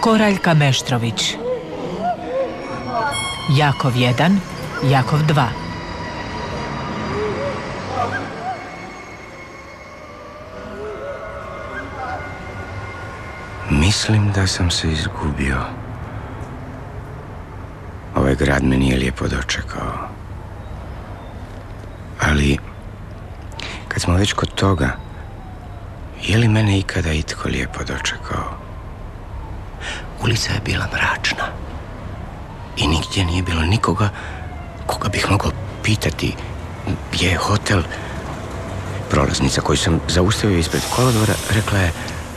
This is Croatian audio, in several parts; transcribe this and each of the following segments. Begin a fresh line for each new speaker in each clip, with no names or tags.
Koraljka Meštrović Jakov 1, Jakov 2
Mislim da sam se izgubio. Ovaj grad me nije lijepo dočekao. Ali, kad smo već kod toga, je li mene ikada itko lijepo dočekao? Ulica je bila mračna. I nigdje nije bilo nikoga koga bih mogao pitati gdje je hotel. Prolaznica koju sam zaustavio ispred kolodvora rekla je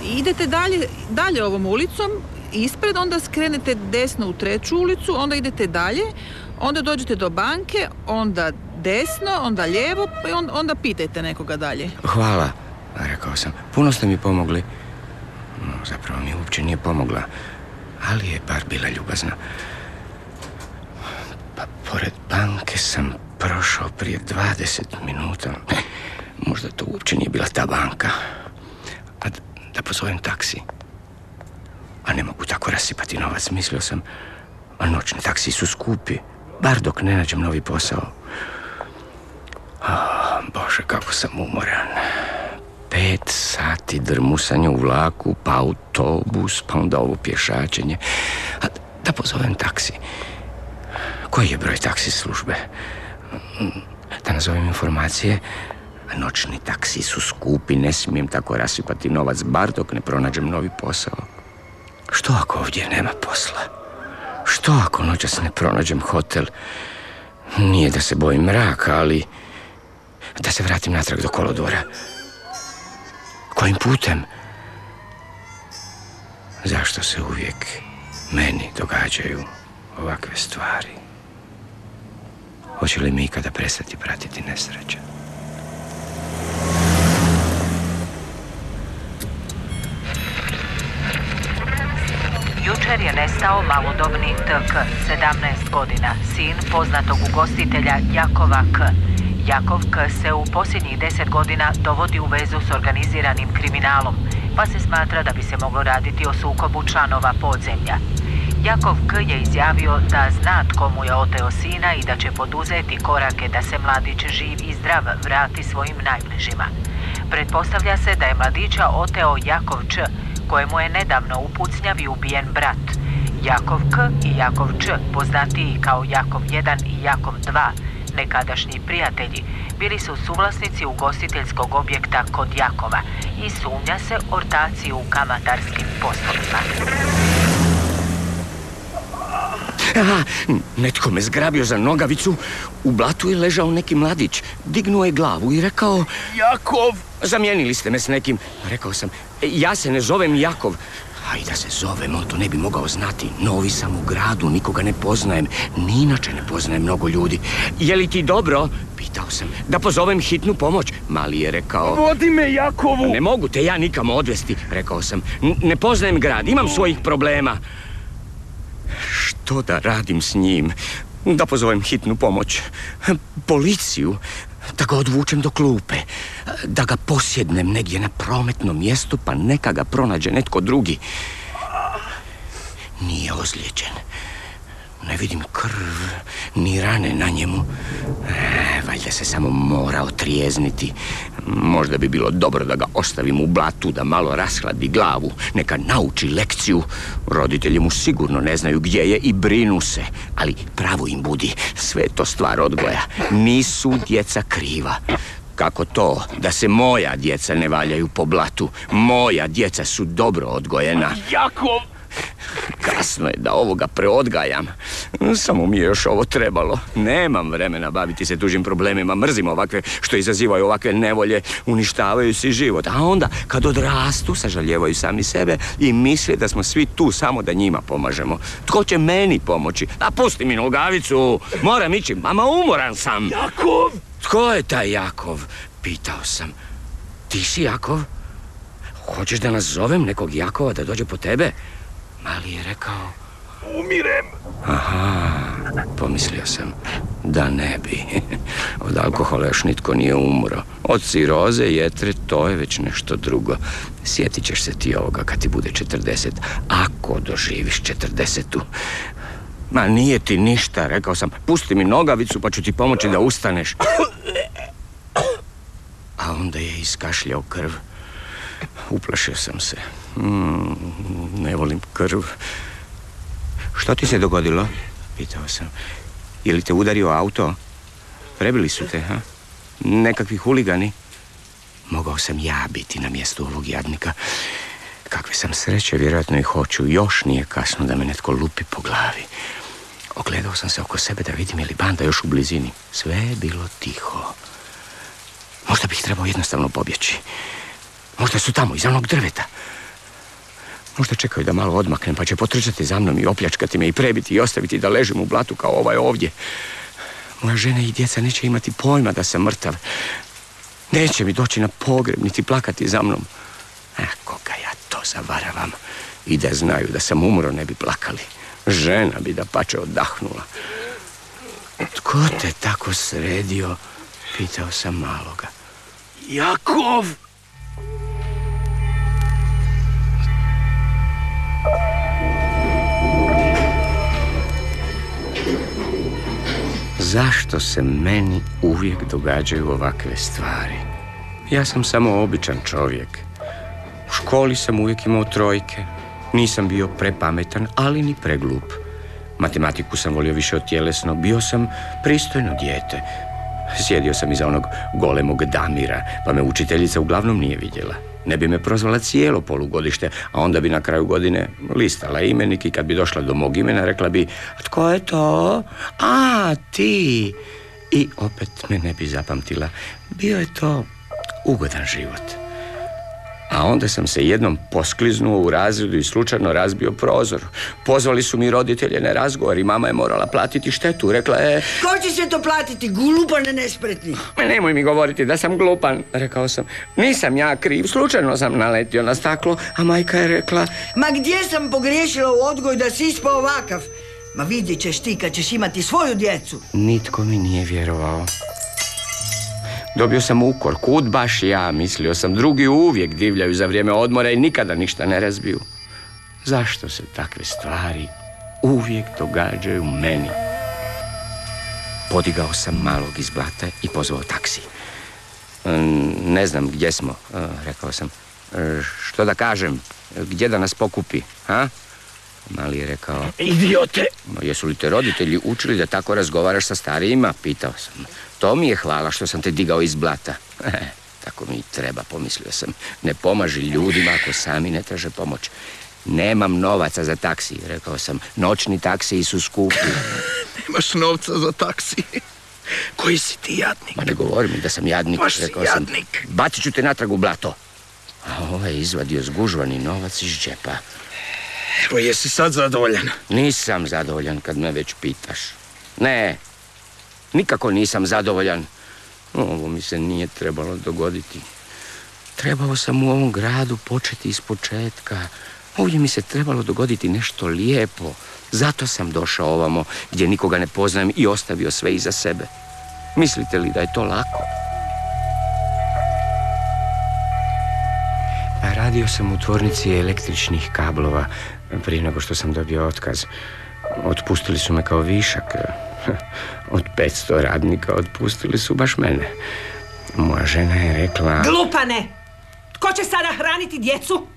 Idete dalje, dalje ovom ulicom, ispred, onda skrenete desno u treću ulicu, onda idete dalje, onda dođete do banke, onda desno, onda lijevo, i on- onda pitajte nekoga dalje.
Hvala, rekao sam. Puno ste mi pomogli. No, zapravo mi uopće nije pomogla, ali je bar bila ljubazna. Pa pored banke sam prošao prije 20 minuta. Možda to uopće nije bila ta banka. A da pozovem taksi. A ne mogu tako rasipati novac, mislio sam. A noćni taksi su skupi, bar dok ne nađem novi posao. Bože, kako sam umoran. Pet sati drmusanja u vlaku, pa autobus, pa onda ovo pješačenje. A da pozovem taksi. Koji je broj taksi službe? Da nazovem informacije. Noćni taksi su skupi, ne smijem tako rasipati novac, bar dok ne pronađem novi posao. Što ako ovdje nema posla? Što ako noćas ne pronađem hotel? Nije da se bojim mraka, ali... Da se vratim natrag do kolodvora. Kojim putem? Zašto se uvijek meni događaju ovakve stvari? Hoće li mi ikada prestati pratiti nesreće?
Jučer je nestao malodobni TK, 17 godina, sin poznatog ugostitelja Jakova K. Jakov K se u posljednjih 10 godina dovodi u vezu s organiziranim kriminalom, pa se smatra da bi se moglo raditi o sukobu članova podzemlja. Jakov K je izjavio da zna tko mu je oteo sina i da će poduzeti korake da se mladić živ i zdrav vrati svojim najbližima. Pretpostavlja se da je mladića oteo Jakov Č, kojemu je nedavno u Pucnjavi ubijen brat. Jakov K i Jakov Č, poznatiji kao Jakov 1 i Jakov 2, nekadašnji prijatelji, bili su suvlasnici ugostiteljskog objekta kod Jakova i sumnja se ortaciju u kamatarskim poslovima.
Aha, netko me zgrabio za nogavicu. U blatu je ležao neki mladić. Dignuo je glavu i rekao... Jakov! Zamijenili ste me s nekim. Rekao sam, "E, ja se ne zovem Jakov. A i da se zovem, on to ne bi mogao znati. Novi sam u gradu, nikoga ne poznajem. Ni inače ne poznajem mnogo ljudi. Je li ti dobro? Pitao sam. Da pozovem hitnu pomoć. Mali je rekao...
Vodi me Jakovu!
Ne mogu te ja nikamo odvesti, rekao sam. N- ne poznajem grad, imam svojih problema. Što da radim s njim? Da pozovem hitnu pomoć. Policiju. Da ga odvučem do klupe. Da ga posjednem negdje na prometnom mjestu, pa neka ga pronađe netko drugi. Nije ozlijeđen. Ne vidim krv, ni rane na njemu. E, valjda se samo mora otrijezniti. Možda bi bilo dobro da ga ostavim u blatu, da malo rashladi glavu. Neka nauči lekciju. Roditelji mu sigurno ne znaju gdje je i brinu se. Ali pravo im budi. Sve to stvar odgoja. Nisu djeca kriva. Kako to da se moja djeca ne valjaju po blatu? Moja djeca su dobro odgojena.
Jakov!
Kasno je da ovoga preodgajam. Samo mi je još ovo trebalo. Nemam vremena baviti se tuđim problemima. Mrzim ovakve što izazivaju ovakve nevolje. Uništavaju si život. A onda kad odrastu sažaljevaju sami sebe i misle da smo svi tu samo da njima pomažemo. Tko će meni pomoći? A pusti mi nogavicu. Moram ići. Mama, umoran sam.
Jakov!
Tko je taj Jakov? Pitao sam. Ti si Jakov? Hoćeš da nazovem nekog Jakova da dođe po tebe? Mali je rekao,
umirem.
Aha, pomislio sam da ne bi. Od alkohola još nitko nije umro. Od ciroze, jetre, to je već nešto drugo. Sjetit ćeš se ti ovoga kad ti bude 40. Ako doživiš 40. Ma nije ti ništa, rekao sam. Pusti mi nogavicu pa ću ti pomoći da ustaneš. A onda je iskašljao krv. Uplašio sam se. Mm, ne volim krv. Što ti se dogodilo? Pitao sam. Je li te udario auto? Prebili su te, ha? Nekakvi huligani? Mogao sam ja biti na mjestu ovog jadnika. Kakve sam sreće, vjerojatno i hoću. Još nije kasno da me netko lupi po glavi. Ogledao sam se oko sebe da vidim je li banda još u blizini. Sve je bilo tiho. Možda bih trebao jednostavno pobjeći. Možda su tamo, iza onog drveta. Možda čekaju da malo odmaknem, pa će potrčati za mnom i opljačkati me i prebiti i ostaviti da ležim u blatu kao ovaj ovdje. Moja žena i djeca neće imati pojma da sam mrtav. Neće mi doći na pogreb, niti plakati za mnom. A koga ja to zavaravam. I da znaju da sam umro, ne bi plakali. Žena bi da pače odahnula. Tko te tako sredio? Pitao sam maloga.
Jakov!
Zašto se meni uvijek događaju ovakve stvari? Ja sam samo običan čovjek. U školi sam uvijek imao trojke. Nisam bio prepametan, ali ni preglup. Matematiku sam volio više od tjelesno. Bio sam pristojno dijete. Sjedio sam iza onog golemog Damira, pa me učiteljica uglavnom nije vidjela. Ne bi me prozvala cijelo polugodište, a onda bi na kraju godine listala imenik i kad bi došla do mog imena rekla bi Tko je to? A, ti! I opet me ne bi zapamtila. Bio je to ugodan život. A onda sam se jednom poskliznuo u razredu i slučajno razbio prozor. Pozvali su mi roditelje na razgovor i mama je morala platiti štetu. Rekla je...
Ko će se to platiti? Glupan nespretni.
Ma nemoj mi govoriti da sam glupan, rekao sam. Nisam ja kriv, slučajno sam naletio na staklo, a majka je rekla...
Ma gdje sam pogriješila u odgoj da si ispao ovakav? Ma vidjet ćeš ti kad ćeš imati svoju djecu.
Nitko mi nije vjerovao. Dobio sam ukor, kud baš ja, mislio sam, drugi uvijek divljaju za vrijeme odmora i nikada ništa ne razbiju. Zašto se takve stvari uvijek događaju meni? Podigao sam malog iz blata i pozvao taksi. Ne znam gdje smo, rekao sam. E, Što da kažem, gdje da nas pokupi, ha? Mali je rekao,
Idiote!
"Ma, jesu li te roditelji učili da tako razgovaraš sa starijima? Pitao sam. To mi je hvala što sam te digao iz blata. tako mi treba, pomislio sam. Ne pomaži ljudima ako sami ne traže pomoć. Nemam novaca za taksi, rekao sam. Noćni taksiji su skupi.
Nemaš novca za taksi. Koji si ti jadnik?
Ma ne govori mi da sam jadnik,
Baš si
rekao sam.
jadnik.
Bacit ću te natrag u blato. A ovaj je izvadio zgužvani novac iz džepa.
Evo, jesi sad zadovoljan?
Nisam zadovoljan kad me već pitaš. Ne, nikako nisam zadovoljan. Ovo mi se nije trebalo dogoditi. Trebao sam u ovom gradu početi iz početka. Ovdje mi se trebalo dogoditi nešto lijepo. Zato sam došao ovamo gdje nikoga ne poznajem i ostavio sve iza sebe. Mislite li da je to lako? Radio sam u tvornici električnih kablova prije nego što sam dobio otkaz. Otpustili su me kao višak. Od 500 radnika otpustili su baš mene. Moja žena je rekla...
Glupane! Tko će sada hraniti djecu?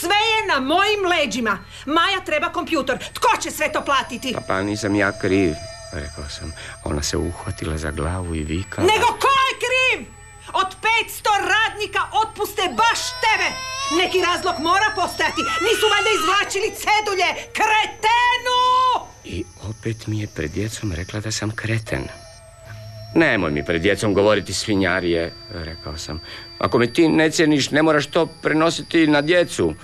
Sve je na mojim leđima. Maja treba kompjutor. Tko će sve to platiti?
Pa, pa nisam ja kriv, rekao sam. Ona se uhvatila za glavu i vikala.
Nego ko je kriv? Od 500 radnika otpuste baš tebe. Neki razlog mora postojati. Nisu valjda izvlačili cedulje. Kretenu!
Opet mi je pred djecom rekla da sam kreten. Nemoj mi pred djecom govoriti svinjarije, rekao sam. Ako me ti ne cijeniš, ne moraš to prenositi na djecu.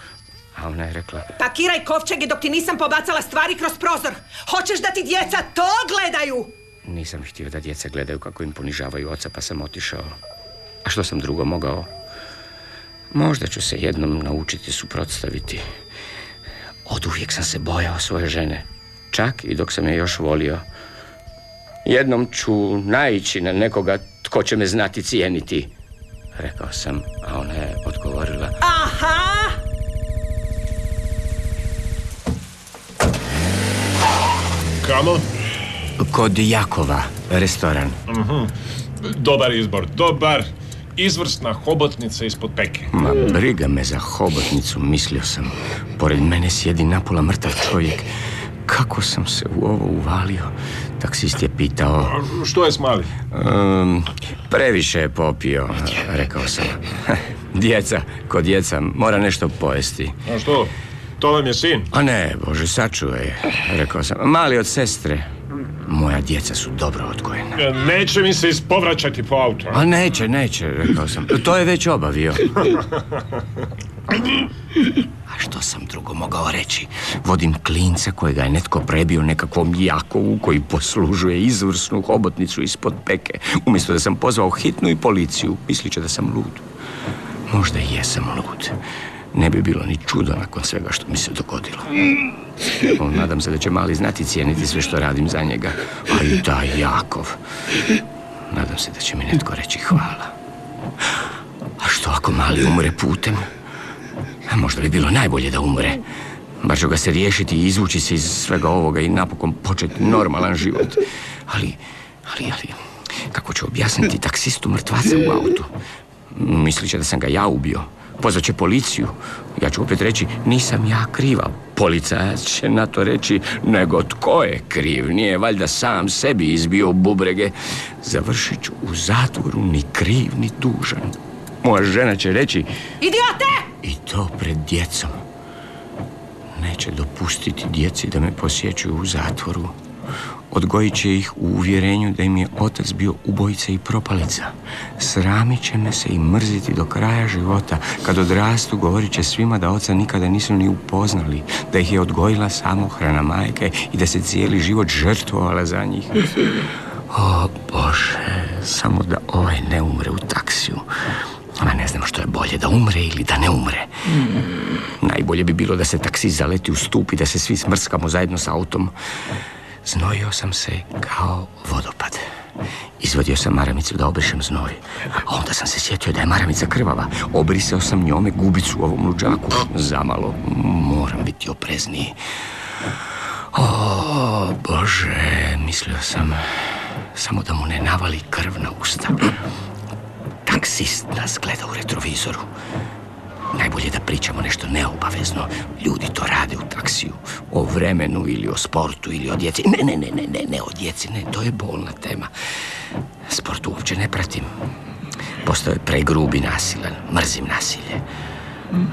A ona je rekla,
Pakiraj kovčege dok ti nisam pobacala stvari kroz prozor. Hoćeš da ti djeca to gledaju?
nisam htio da djeca gledaju kako im ponižavaju oca, pa sam otišao. A što sam drugo mogao? Možda ću se jednom naučiti suprotstaviti. Od uvijek sam se bojao svoje žene. Čak i dok sam je još volio. Jednom ću naići na nekoga tko će me znati cijeniti, rekao sam, a ona je odgovorila.
Aha!
Kamo?
Kod Jakova, restoran.
Dobar izbor, dobar. Izvrsna hobotnica ispod peke.
Ma briga me za hobotnicu, mislio sam. Pored mene sjedi napola mrtav čovjek. Kako sam se u ovo uvalio? Taksist je pitao...
A Što je s mali?
"Ehm, previše je popio, rekao sam. Djeca, kod djeca, mora nešto pojesti.
A što? To vam je sin?
A ne, Bože, sačuvaj, rekao sam. Mali od sestre. Moja djeca su dobro odgojena.
E, Neće mi se ispovraćati po auto.
A neće, neće, rekao sam. To je već obavio. A što sam drugo mogao reći? Vodim klinca kojega je netko prebio nekakvom Jakovu koji poslužuje izvrsnu hobotnicu ispod peke. Umjesto da sam pozvao hitnu i policiju, mislit će da sam lud. Možda i jesam lud. Ne bi bilo ni čudo nakon svega što mi se dogodilo. O, nadam se da će mali znati cijeniti sve što radim za njega. A i taj Jakov. Nadam se da će mi netko reći hvala. A što ako mali umre putem? Možda bi bilo najbolje da umre. Bar ću ga se riješiti i izvući se iz svega ovoga i napokon početi normalan život. Ali, ali, ali, kako ću objasniti taksistu mrtvaca u autu? Mislit će da sam ga ja ubio. Pozvat će policiju. Ja ću opet reći, nisam ja kriva. Policajac će na to reći, nego tko je kriv? Nije valjda sam sebi izbio bubrege. Završit ću u zatvoru ni kriv ni dužan. Moja žena će reći,
Idiote!
i to pred djecom. Neće dopustiti djeci da me posjećuju u zatvoru. Odgojit će ih u uvjerenju da im je otac bio ubojica i propalica. Sramit će me se i mrziti do kraja života. Kad odrastu govorit će svima da oca nikada nisu ni upoznali. Da ih je odgojila samohrana majke i da se cijeli život žrtvovala za njih. O Bože, samo da ovaj ne umre u taksiju. Ma ne znam što je bolje, da umre ili da ne umre. Najbolje bi bilo da se taksi zaleti u stup i da se svi smrskamo zajedno s autom. Znojio sam se kao vodopad. Izvadio sam maramicu da obrišem znoj. A onda sam se sjetio da je maramica krvava. Obrisao sam njome gubicu u ovom luđaku. Zamalo moram biti oprezniji. O, Bože, mislio sam samo da mu ne navali krv na usta. Taksist nas gleda u retrovizoru. Najbolje da pričamo nešto neobavezno. Ljudi to rade u taksiju. O vremenu ili o sportu ili o djeci. Ne, ne, ne, ne, ne, ne o djeci, ne, to je bolna tema. Sport uopće ne pratim. Postao je pregrubi i nasilan. Mrzim nasilje.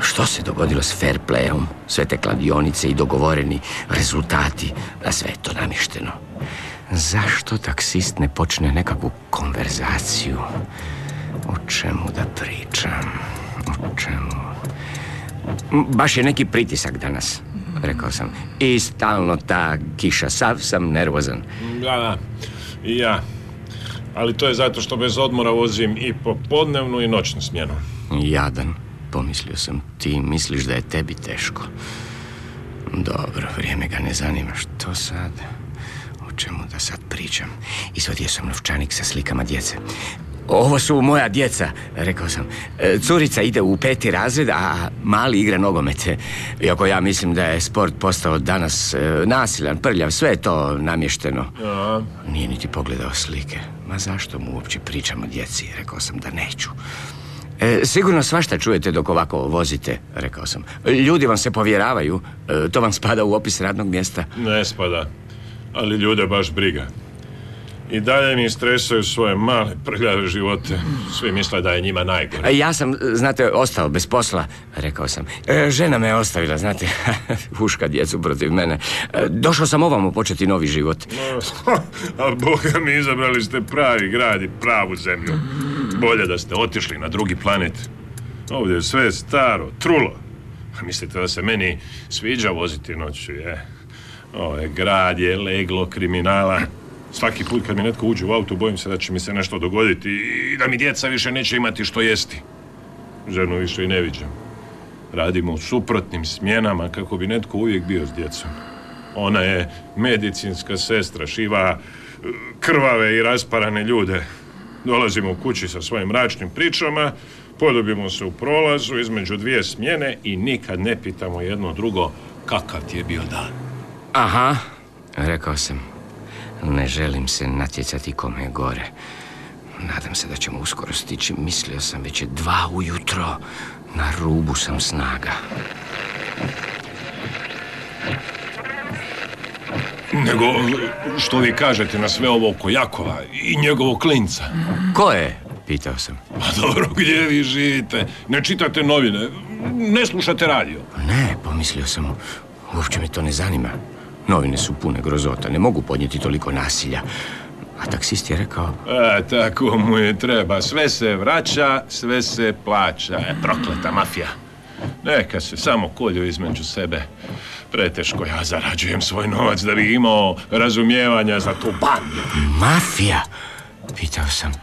Što se dogodilo s fair playom? Sve te kladionice i dogovoreni rezultati, a sve je to namješteno. Zašto taksist ne počne nekakvu konverzaciju? O čemu da pričam? O čemu? Baš je neki pritisak danas, rekao sam. I stalno ta kiša, sav sam nervozan.
Da, da. I ja. Ali to je zato što bez odmora vozim i popodnevnu i noćnu smjenu.
Jadan, pomislio sam, ti misliš da je tebi teško. Dobro, vrijeme ga ne zanima. Što sad? O čemu da sad pričam? Izvadio sam novčanik sa slikama djece. Ovo su moja djeca, rekao sam. E, Curica ide u peti razred, a mali igra nogomet. Iako ja mislim da je sport postao danas e, nasilan, prljav, sve je to namješteno.
Ja.
Nije niti pogledao slike. Ma zašto mu uopće pričam o djeci? Rekao sam da neću. E, sigurno svašta čujete dok ovako vozite, rekao sam. Ljudi vam se povjeravaju, e, to vam spada u opis radnog mjesta.
Ne spada. Ali ljude baš briga. I dalje mi stresaju svoje male prljave živote. Svi misle da je njima najgore.
E, Ja sam, znate, ostao bez posla, rekao sam. E, žena me je ostavila, znate, huška djecu protiv mene. E, došao sam ovamo početi novi život.
A boga mi izabrali ste pravi grad i pravu zemlju. Bolje da ste otišli na drugi planet. Ovdje je sve staro, trulo. A mislite da se meni sviđa voziti noću, je? Ovaj grad je leglo kriminala. Svaki put kad mi netko uđe u auto, bojim se da će mi se nešto dogoditi i da mi djeca više neće imati što jesti. Ženu više i ne viđam. Radimo u suprotnim smjenama kako bi netko uvijek bio s djecom. Ona je medicinska sestra, šiva e, krvave i rasparane ljude. Dolazimo u kući sa svojim mračnim pričama, podobimo se u prolazu između dvije smjene i nikad ne pitamo jedno drugo kakav ti je bio dan.
Aha, rekao sam. Ne želim se natjecati kome je gore. Nadam se da ćemo uskoro stići. Mislio sam već je dva ujutro. Na rubu sam snaga.
Nego, što vi kažete na sve ovo oko Jakova i njegovog klinca?
Ko je? Pitao sam.
Pa dobro, gdje vi živite? Ne čitate novine, ne slušate radio.
Ne, pomislio sam. Uopće me to ne zanima. Novine su pune grozota, ne mogu podnijeti toliko nasilja. A taksist je rekao...
E, tako mu je treba. Sve se vraća, sve se plaća. E, prokleta mafija. Neka se samo kolju između sebe. Preteško ja zarađujem svoj novac da bi imao razumijevanja za tu bandu.
Mafija? Pitao sam.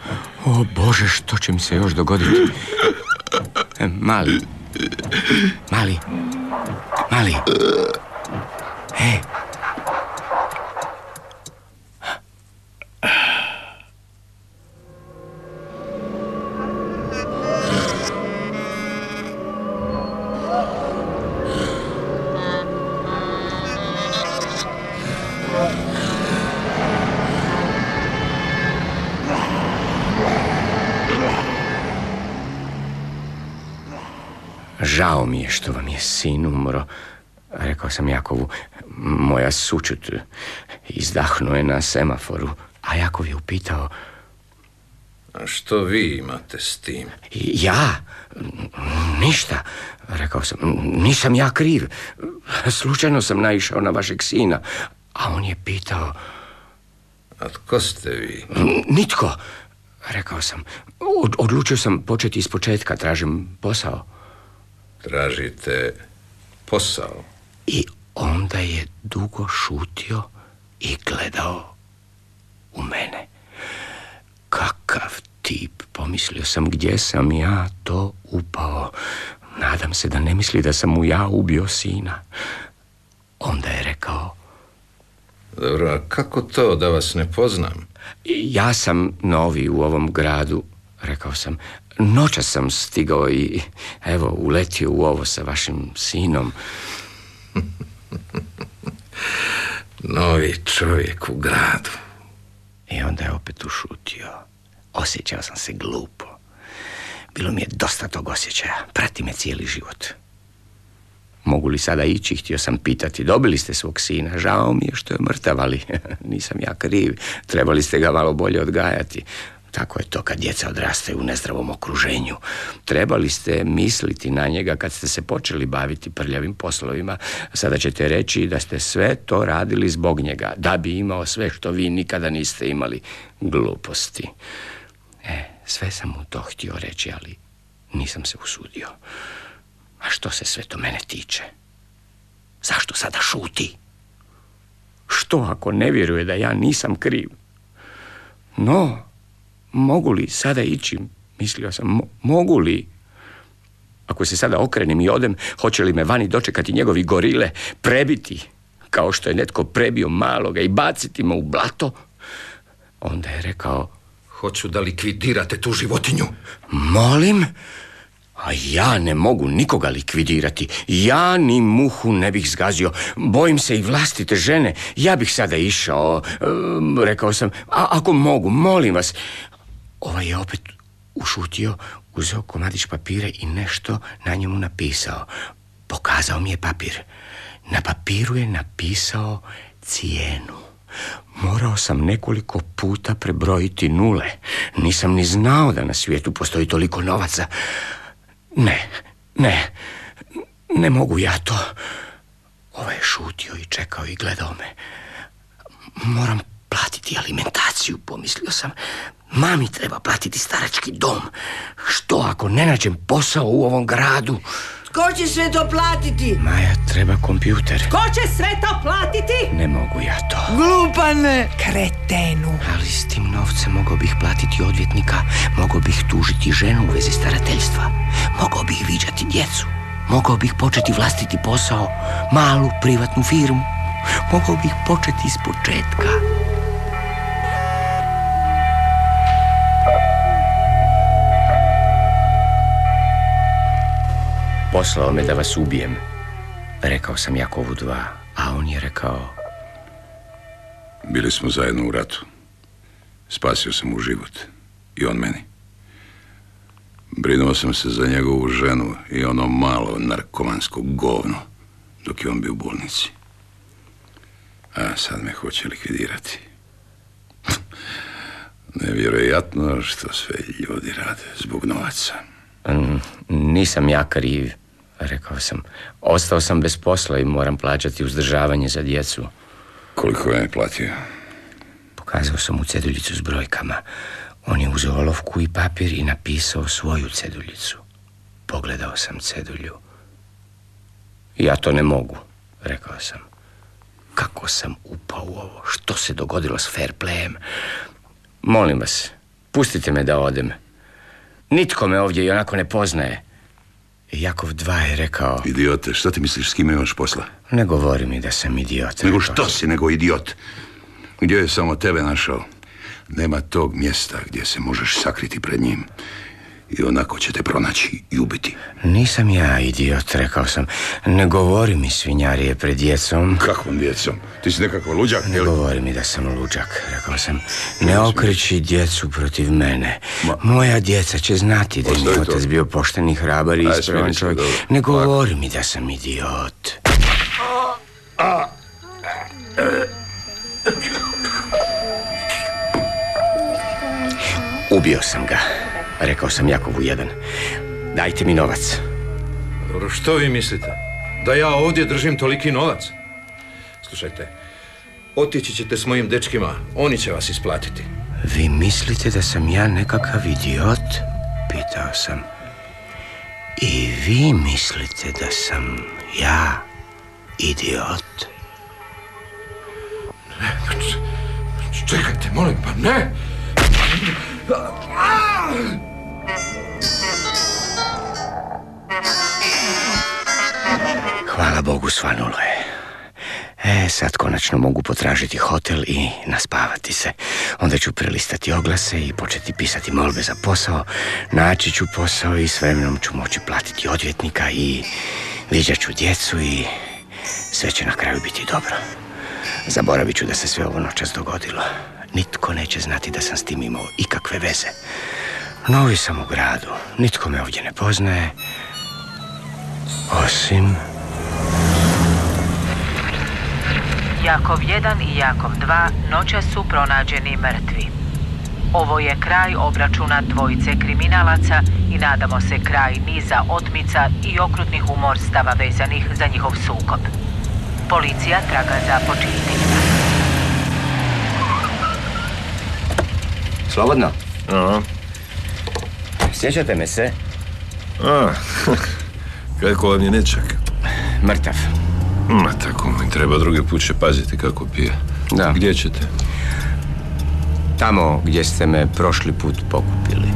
O Bože, što će mi se još dogoditi? E, mali. Mali. Mali. E. Što vam je sin umro. Rekao sam Jakovu, moja sučut izdahnuo je na semaforu. A Jakov je upitao,
A što vi imate s tim?
ja? Ništa. Rekao sam, nisam ja kriv. Slučajno sam naišao na vašeg sina. A on je pitao,
A tko ste vi?
nitko. Rekao sam, "Od- odlučio sam početi iz početka, tražim posao.
Tražite posao.
I onda je dugo šutio i gledao u mene. Kakav tip, pomislio sam gdje sam ja to upao. Nadam se da ne misli da sam mu ja ubio sina. Onda je rekao,
Dobro, a kako to da vas ne poznam?
ja sam novi u ovom gradu, rekao sam. Noćas sam stigao i evo uletio u ovo sa vašim sinom.
Novi čovjek u gradu.
I onda je opet ušutio. Osjećao sam se glupo. Bilo mi je dosta tog osjećaja. Prati me cijeli život. Mogu li sada ići? Htio sam pitati. Dobili ste svog sina. Žao mi je što je mrtav, ali nisam ja kriv. Trebali ste ga malo bolje odgajati. Tako je to kad djeca odrastaju u nezdravom okruženju. Trebali ste misliti na njega kad ste se počeli baviti prljavim poslovima. Sada ćete reći da ste sve to radili zbog njega, da bi imao sve što vi nikada niste imali. Gluposti. E, sve sam mu to htio reći, ali nisam se usudio. A što se sve to mene tiče? Zašto sada šuti? Što ako ne vjeruje da ja nisam kriv? No, mogu li sada ići? Mislio sam, mo- mogu li? Ako se sada okrenem i odem, hoće li me vani dočekati njegovi gorile, prebiti, kao što je netko prebio maloga i baciti me u blato? Onda je rekao,
Hoću da likvidirate tu životinju.
Molim? A ja ne mogu nikoga likvidirati. Ja ni muhu ne bih zgazio. Bojim se i vlastite žene. Ja bih sada išao. em, rekao sam, a ako mogu, molim vas. Ovaj je opet ušutio, uzeo komadić papira i nešto na njemu napisao. Pokazao mi je papir. Na papiru je napisao cijenu. Morao sam nekoliko puta prebrojiti nule. Nisam ni znao da na svijetu postoji toliko novaca. Ne, ne, ne mogu ja to. Ovaj je šutio i čekao i gledao me. Moram platiti alimentaciju, pomislio sam. Mami treba platiti starački dom. Što ako ne nađem posao u ovom gradu?
Ko će sve to platiti?
Maja, treba kompjuter.
Ko će sve to platiti?
Ne mogu ja to.
Glupane!
Kretenu.
Ali s tim novcem mogao bih platiti odvjetnika, mogao bih tužiti ženu u vezi starateljstva, mogao bih viđati djecu, mogao bih početi vlastiti posao, malu privatnu firmu. Mogao bih početi iz početka. Poslao me da vas ubijem. Rekao sam Jakovu dva, a on je rekao...
Bili smo zajedno u ratu. Spasio sam mu život. I on meni. Brinuo sam se za njegovu ženu i ono malo narkomansko govno dok je on bio u bolnici. A sad me hoće likvidirati. Nevjerojatno što sve ljudi rade zbog novaca.
"Mm, Nisam ja kriv, rekao sam. Ostao sam bez posla i moram plaćati uzdržavanje za djecu.
Koliko je platio?
Pokazao sam mu ceduljicu s brojkama. On je uzeo olovku i papir i napisao svoju ceduljicu. Pogledao sam cedulju. Ja to ne mogu, rekao sam. Kako sam upao u ovo? Što se dogodilo s fair playem? Molim vas, pustite me da odem. Nitko me ovdje i onako ne poznaje. Jakov dva je rekao,
Idiote, šta ti misliš s kime imaš posla?
ne govori mi da sam idiot.
Nego što si nego idiot? Gdje je samo tebe našao? Nema tog mjesta gdje se možeš sakriti pred njim. I onako će te pronaći i ubiti.
Nisam ja idiot, rekao sam. Ne govori mi svinjarije pred djecom.
Kakvom djecom? Ti si nekakav luđak,
Ne
jel?
govori mi da sam luđak, rekao sam. Ne okreći djecu protiv mene. Moja djeca će znati da je mi
Ostavi to.
otac bio pošten i hrabar i
Aj,
ispravan
smiri se,
čovjek.
dobro.
Ne govori mi da sam idiot. Ubio sam ga, rekao sam Jakovu jedan. Dajte mi novac.
Dobro, što vi mislite? Da ja ovdje držim toliki novac? Slušajte, otići ćete s mojim dečkima, oni će vas isplatiti.
Vi mislite da sam ja nekakav idiot? Pitao sam. I vi mislite da sam ja idiot?
Čekajte, molim, pa ne!
Bogu svanulo je. E, sad konačno mogu potražiti hotel i naspavati se. Onda ću prelistati oglase i početi pisati molbe za posao. Naći ću posao i s vremenom ću moći platiti odvjetnika i viđat ću djecu i sve će na kraju biti dobro. Zaboravit ću da se sve ovo noćas dogodilo. Nitko neće znati da sam s tim imao ikakve veze. Novi sam u gradu. Nitko me ovdje ne poznaje. Osim...
Jakov 1 i Jakov 2 noćas su pronađeni mrtvi. Ovo je kraj obračuna dvojice kriminalaca i nadamo se kraj niza otmica i okrutnih umorstava vezanih za njihov sukob. Policija traga za počiniteljima.
Slobodno.
A,
Sjećate me se?
a, kako vam je nečak?
Mrtav.
Ma tako mi treba, drugi put će paziti kako pije.
Da.
Gdje ćete?
Tamo gdje ste me prošli put pokupili.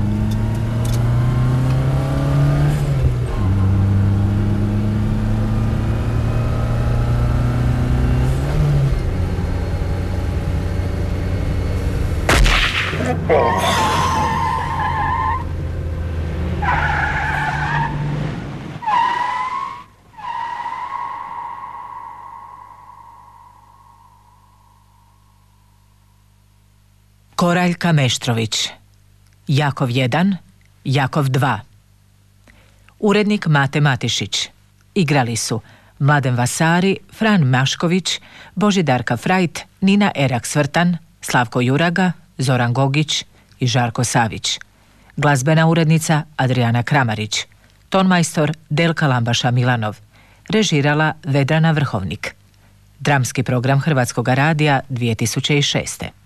Koraljka Meštrović Jakov 1, Jakov 2 Urednik Mate Matišić Igrali su Mladen Vasari, Fran Mašković, Božidarka Frajt, Nina Erak Svrtan, Slavko Juraga, Zoran Gogić i Žarko Savić. Glazbena urednica Adriana Kramarić. Tonmajstor Delka Lambaša Milanov. Režirala Vedrana Vrhovnik. Dramski program Hrvatskog radija 2006.